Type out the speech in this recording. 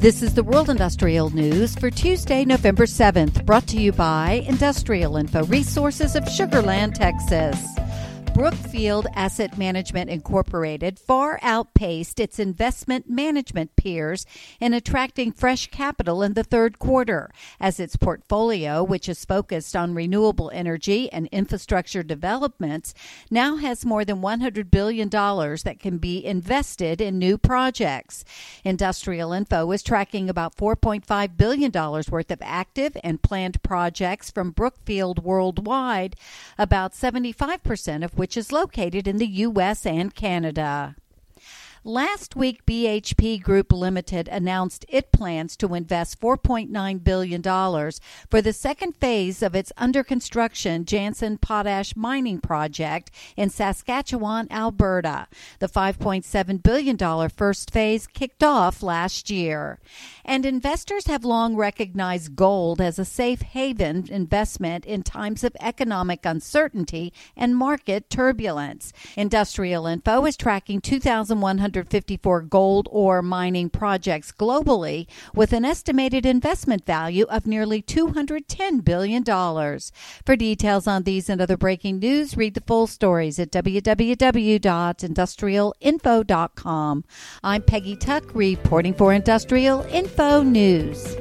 This is the World Industrial News for Tuesday, November 7th, brought to you by Industrial Info Resources of Sugar Land, Texas. Brookfield Asset Management Incorporated far outpaced its investment management peers in attracting fresh capital in the third quarter, as its portfolio, which is focused on renewable energy and infrastructure developments, now has more than $100 billion that can be invested in new projects. Industrial Info is tracking about $4.5 billion worth of active and planned projects from Brookfield worldwide, about 75% of which is located in the U.S. and Canada. Last week, BHP Group Limited announced it plans to invest $4.9 billion for the second phase of its under construction Jansen Potash Mining Project in Saskatchewan, Alberta. The $5.7 billion first phase kicked off last year. And investors have long recognized gold as a safe haven investment in times of economic uncertainty and market turbulence. Industrial Info is tracking 2,100 154 gold ore mining projects globally with an estimated investment value of nearly $210 billion. For details on these and other breaking news, read the full stories at www.industrialinfo.com. I'm Peggy Tuck reporting for Industrial Info News.